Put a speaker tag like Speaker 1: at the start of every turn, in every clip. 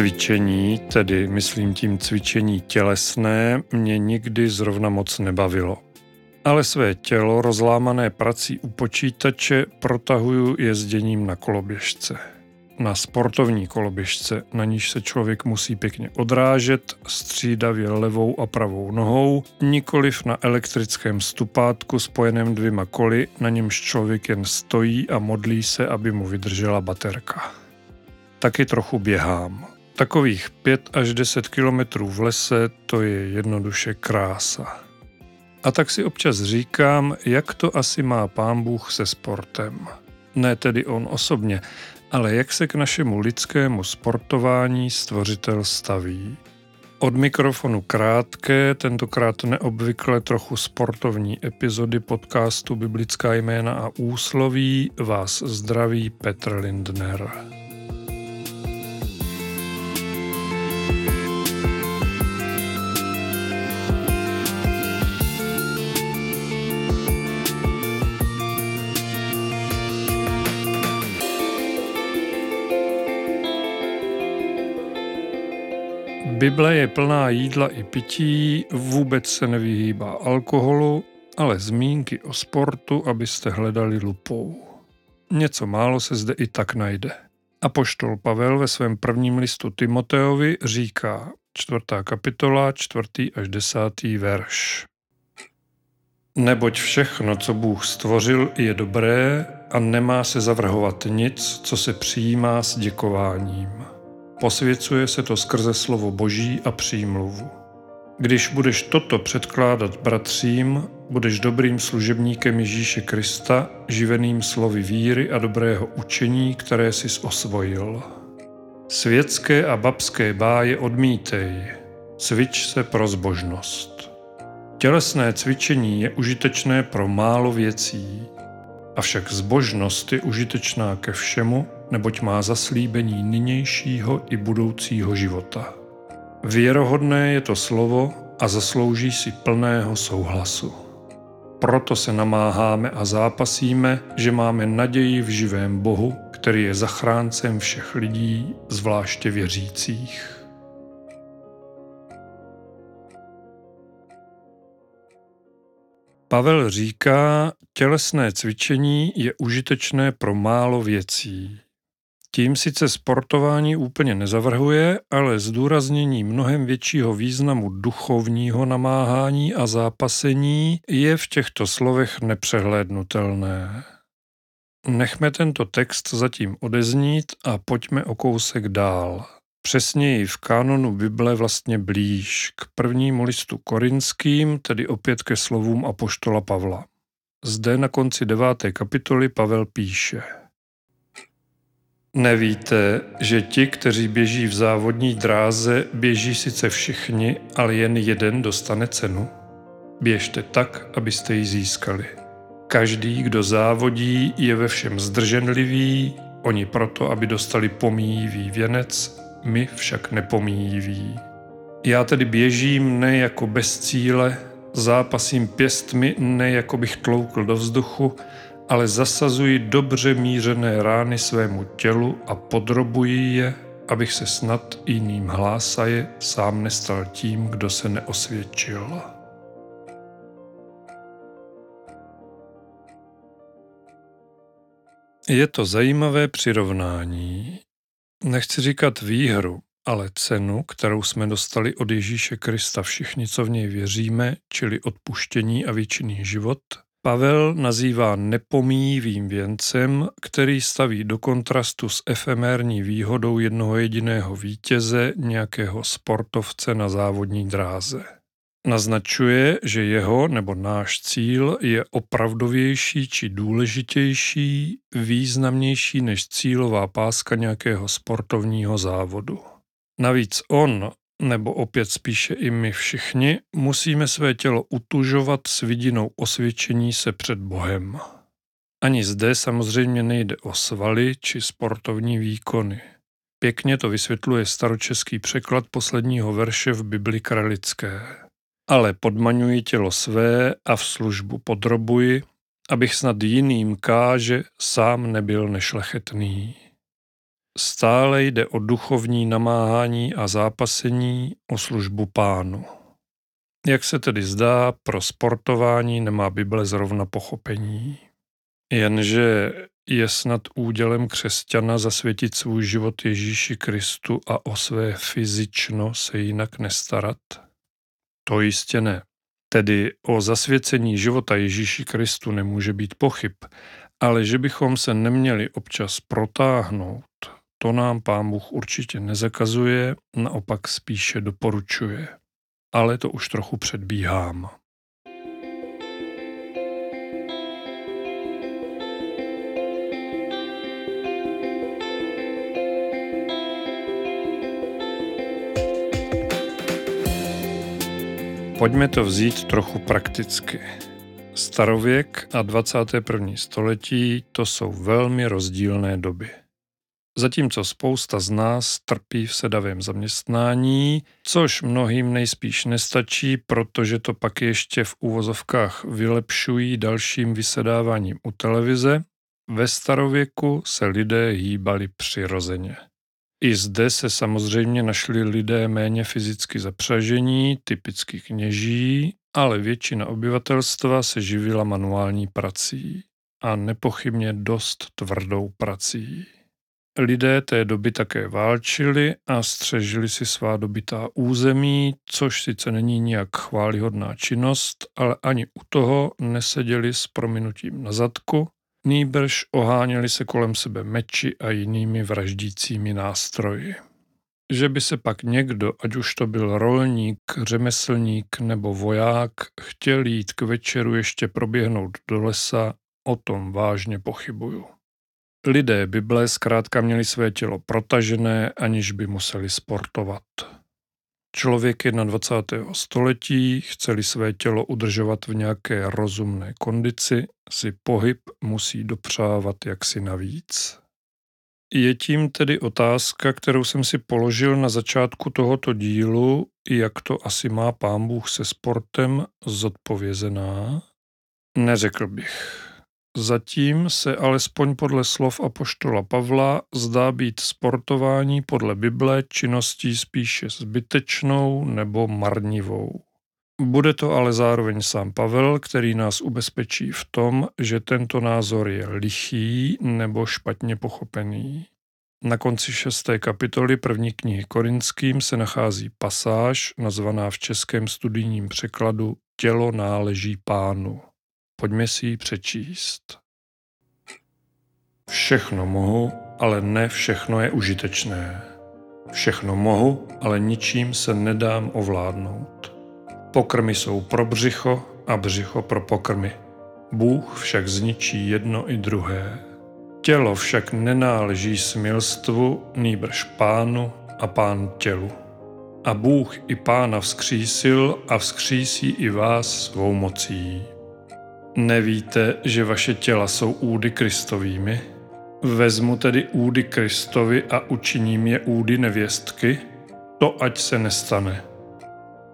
Speaker 1: Cvičení, tedy myslím tím cvičení tělesné, mě nikdy zrovna moc nebavilo. Ale své tělo, rozlámané prací u počítače, protahuju jezděním na koloběžce. Na sportovní koloběžce, na níž se člověk musí pěkně odrážet, střídavě levou a pravou nohou, nikoliv na elektrickém stupátku spojeném dvěma koly, na němž člověk jen stojí a modlí se, aby mu vydržela baterka. Taky trochu běhám. Takových 5 až 10 kilometrů v lese to je jednoduše krása. A tak si občas říkám, jak to asi má pán Bůh se sportem. Ne tedy on osobně, ale jak se k našemu lidskému sportování stvořitel staví. Od mikrofonu krátké, tentokrát neobvykle trochu sportovní epizody podcastu Biblická jména a úsloví vás zdraví Petr Lindner. Bible je plná jídla i pití, vůbec se nevyhýbá alkoholu, ale zmínky o sportu, abyste hledali lupou. Něco málo se zde i tak najde. A poštol Pavel ve svém prvním listu Timoteovi říká, čtvrtá kapitola, čtvrtý až desátý verš. Neboť všechno, co Bůh stvořil, je dobré a nemá se zavrhovat nic, co se přijímá s děkováním. Posvěcuje se to skrze slovo Boží a přímluvu. Když budeš toto předkládat bratřím, budeš dobrým služebníkem Ježíše Krista, živeným slovy víry a dobrého učení, které jsi osvojil. Světské a babské báje odmítej, cvič se pro zbožnost. Tělesné cvičení je užitečné pro málo věcí, avšak zbožnost je užitečná ke všemu, neboť má zaslíbení nynějšího i budoucího života. Věrohodné je to slovo a zaslouží si plného souhlasu. Proto se namáháme a zápasíme, že máme naději v živém Bohu, který je zachráncem všech lidí, zvláště věřících. Pavel říká, tělesné cvičení je užitečné pro málo věcí. Tím sice sportování úplně nezavrhuje, ale zdůraznění mnohem většího významu duchovního namáhání a zápasení je v těchto slovech nepřehlédnutelné. Nechme tento text zatím odeznít a pojďme o kousek dál. Přesněji v kanonu Bible vlastně blíž k prvnímu listu korinským, tedy opět ke slovům apoštola Pavla. Zde na konci deváté kapitoly Pavel píše – Nevíte, že ti, kteří běží v závodní dráze, běží sice všichni, ale jen jeden dostane cenu? Běžte tak, abyste ji získali. Každý, kdo závodí, je ve všem zdrženlivý, oni proto, aby dostali pomíjivý věnec, my však nepomíjivý. Já tedy běžím ne jako bez cíle, zápasím pěstmi ne jako bych tloukl do vzduchu, ale zasazuji dobře mířené rány svému tělu a podrobuji je, abych se snad jiným hlásaje sám nestal tím, kdo se neosvědčil. Je to zajímavé přirovnání. Nechci říkat výhru, ale cenu, kterou jsme dostali od Ježíše Krista všichni, co v něj věříme, čili odpuštění a věčný život – Pavel nazývá nepomíjivým věncem, který staví do kontrastu s efemérní výhodou jednoho jediného vítěze, nějakého sportovce na závodní dráze. Naznačuje, že jeho nebo náš cíl je opravdovější či důležitější, významnější než cílová páska nějakého sportovního závodu. Navíc on, nebo opět spíše i my všichni, musíme své tělo utužovat s vidinou osvědčení se před Bohem. Ani zde samozřejmě nejde o svaly či sportovní výkony. Pěkně to vysvětluje staročeský překlad posledního verše v Bibli kralické. Ale podmaňuji tělo své a v službu podrobuji, abych snad jiným káže sám nebyl nešlechetný. Stále jde o duchovní namáhání a zápasení o službu pánu. Jak se tedy zdá, pro sportování nemá Bible zrovna pochopení. Jenže je snad údělem křesťana zasvětit svůj život Ježíši Kristu a o své fyzično se jinak nestarat? To jistě ne. Tedy o zasvěcení života Ježíši Kristu nemůže být pochyb, ale že bychom se neměli občas protáhnout, to nám pán Bůh určitě nezakazuje, naopak spíše doporučuje. Ale to už trochu předbíhám. Pojďme to vzít trochu prakticky. Starověk a 21. století to jsou velmi rozdílné doby. Zatímco spousta z nás trpí v sedavém zaměstnání, což mnohým nejspíš nestačí, protože to pak ještě v úvozovkách vylepšují dalším vysedáváním u televize, ve starověku se lidé hýbali přirozeně. I zde se samozřejmě našli lidé méně fyzicky zapřažení, typicky kněží, ale většina obyvatelstva se živila manuální prací a nepochybně dost tvrdou prací. Lidé té doby také válčili a střežili si svá dobitá území, což sice není nijak chválihodná činnost, ale ani u toho neseděli s prominutím na zadku, nýbrž oháněli se kolem sebe meči a jinými vraždícími nástroji. Že by se pak někdo, ať už to byl rolník, řemeslník nebo voják, chtěl jít k večeru ještě proběhnout do lesa, o tom vážně pochybuju. Lidé Bible zkrátka měli své tělo protažené, aniž by museli sportovat. Člověk 21. století, chceli své tělo udržovat v nějaké rozumné kondici, si pohyb musí dopřávat jaksi navíc. Je tím tedy otázka, kterou jsem si položil na začátku tohoto dílu, jak to asi má pán Bůh se sportem zodpovězená? Neřekl bych. Zatím se alespoň podle slov apoštola Pavla zdá být sportování podle Bible činností spíše zbytečnou nebo marnivou. Bude to ale zároveň sám Pavel, který nás ubezpečí v tom, že tento názor je lichý nebo špatně pochopený. Na konci šesté kapitoly první knihy Korinským se nachází pasáž, nazvaná v českém studijním překladu Tělo náleží pánu. Pojďme si ji přečíst. Všechno mohu, ale ne všechno je užitečné. Všechno mohu, ale ničím se nedám ovládnout. Pokrmy jsou pro břicho a břicho pro pokrmy. Bůh však zničí jedno i druhé. Tělo však nenáleží smilstvu, nýbrž pánu a pán tělu. A Bůh i pána vzkřísil a vzkřísí i vás svou mocí. Nevíte, že vaše těla jsou údy Kristovými? Vezmu tedy údy Kristovi a učiním je údy nevěstky? To ať se nestane.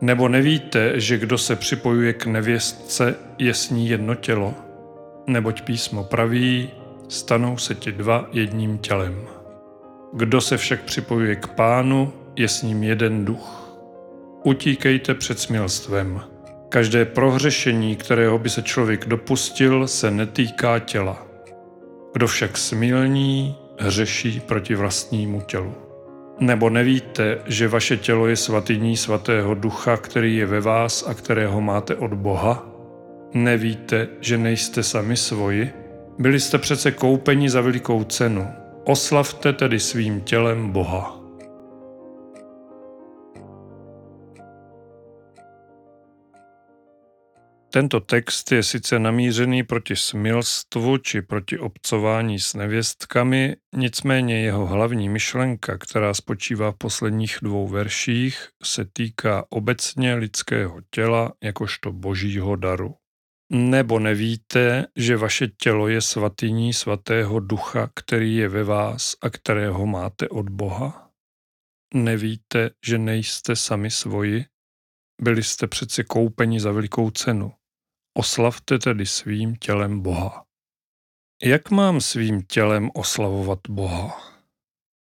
Speaker 1: Nebo nevíte, že kdo se připojuje k nevěstce, je s ní jedno tělo? Neboť písmo praví, stanou se ti dva jedním tělem. Kdo se však připojuje k pánu, je s ním jeden duch. Utíkejte před smilstvem. Každé prohřešení, kterého by se člověk dopustil, se netýká těla. Kdo však smilní, hřeší proti vlastnímu tělu. Nebo nevíte, že vaše tělo je svatyní svatého ducha, který je ve vás a kterého máte od Boha? Nevíte, že nejste sami svoji? Byli jste přece koupeni za velikou cenu. Oslavte tedy svým tělem Boha. Tento text je sice namířený proti smilstvu či proti obcování s nevěstkami, nicméně jeho hlavní myšlenka, která spočívá v posledních dvou verších, se týká obecně lidského těla jakožto božího daru. Nebo nevíte, že vaše tělo je svatyní svatého ducha, který je ve vás a kterého máte od Boha? Nevíte, že nejste sami svoji? Byli jste přece koupeni za velikou cenu. Oslavte tedy svým tělem Boha. Jak mám svým tělem oslavovat Boha?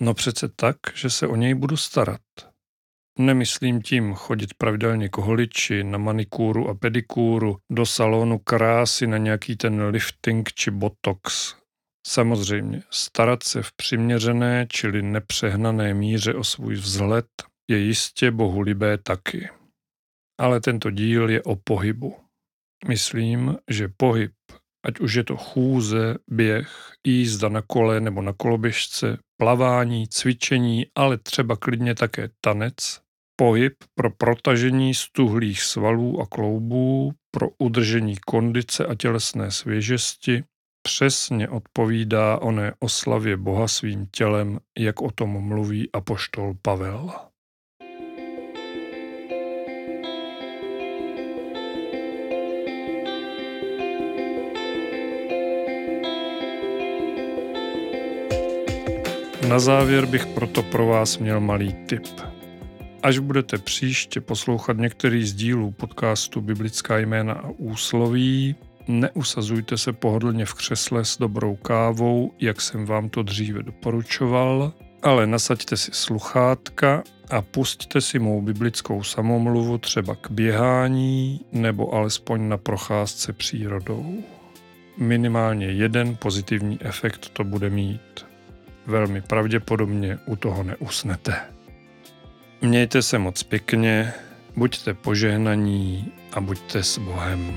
Speaker 1: No přece tak, že se o něj budu starat. Nemyslím tím chodit pravidelně k holiči, na manikúru a pedikúru, do salonu krásy na nějaký ten lifting či botox. Samozřejmě, starat se v přiměřené, čili nepřehnané míře o svůj vzhled je jistě bohulibé taky. Ale tento díl je o pohybu. Myslím, že pohyb, ať už je to chůze, běh, jízda na kole nebo na koloběžce, plavání, cvičení, ale třeba klidně také tanec, pohyb pro protažení stuhlých svalů a kloubů, pro udržení kondice a tělesné svěžesti, přesně odpovídá oné oslavě Boha svým tělem, jak o tom mluví apoštol Pavel. Na závěr bych proto pro vás měl malý tip. Až budete příště poslouchat některý z dílů podcastu Biblická jména a úsloví, neusazujte se pohodlně v křesle s dobrou kávou, jak jsem vám to dříve doporučoval, ale nasaďte si sluchátka a pusťte si mou biblickou samomluvu třeba k běhání nebo alespoň na procházce přírodou. Minimálně jeden pozitivní efekt to bude mít velmi pravděpodobně u toho neusnete. Mějte se moc pěkně, buďte požehnaní a buďte s Bohem.